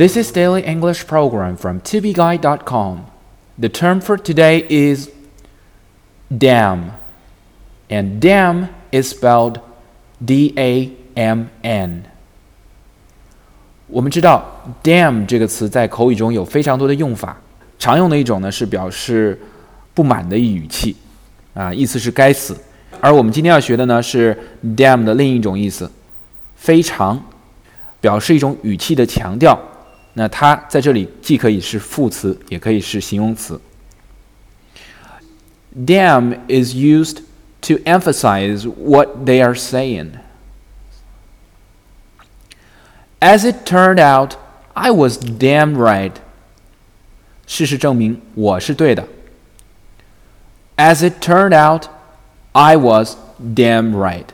This is Daily English Program from tobeguide.com. The term for today is damn. And damn is spelled D A M N. 我们知道 damn 这个词在口语中有非常多的用法，常用的一种呢是表示不满的语气，啊，意思是该死。而我们今天要学的呢是 damn 的另一种意思，非常，表示一种语气的强调。 那它在这里既可以是副词，也可以是形容词。Damn is used to emphasize what they are saying. As it turned out, I was damn right. 事实证明我是对的。As it turned out, I was damn right.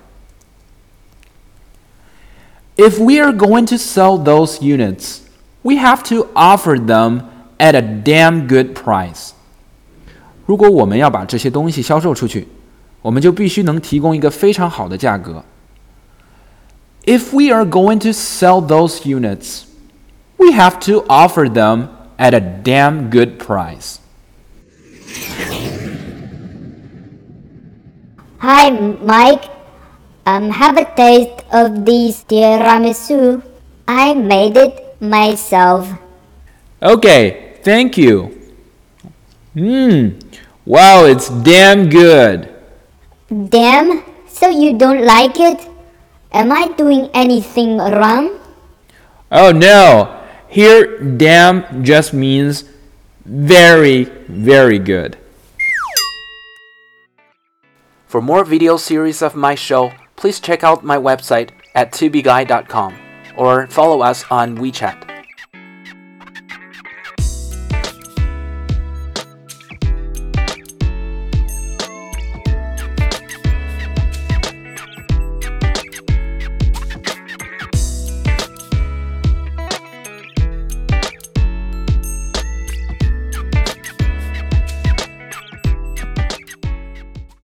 If we are going to sell those units, we have to offer them at a damn good price. 如果我们要把这些东西销售出去，我们就必须能提供一个非常好的价格。If we are going to sell those units, we have to offer them at a damn good price. Hi, Mike. Um, have a taste of this tiramisu. I made it myself. Okay, thank you. Mmm, wow, it's damn good. Damn? So you don't like it? Am I doing anything wrong? Oh no, here damn just means very, very good. For more video series of my show, please check out my website at tubeguy.com or follow us on WeChat.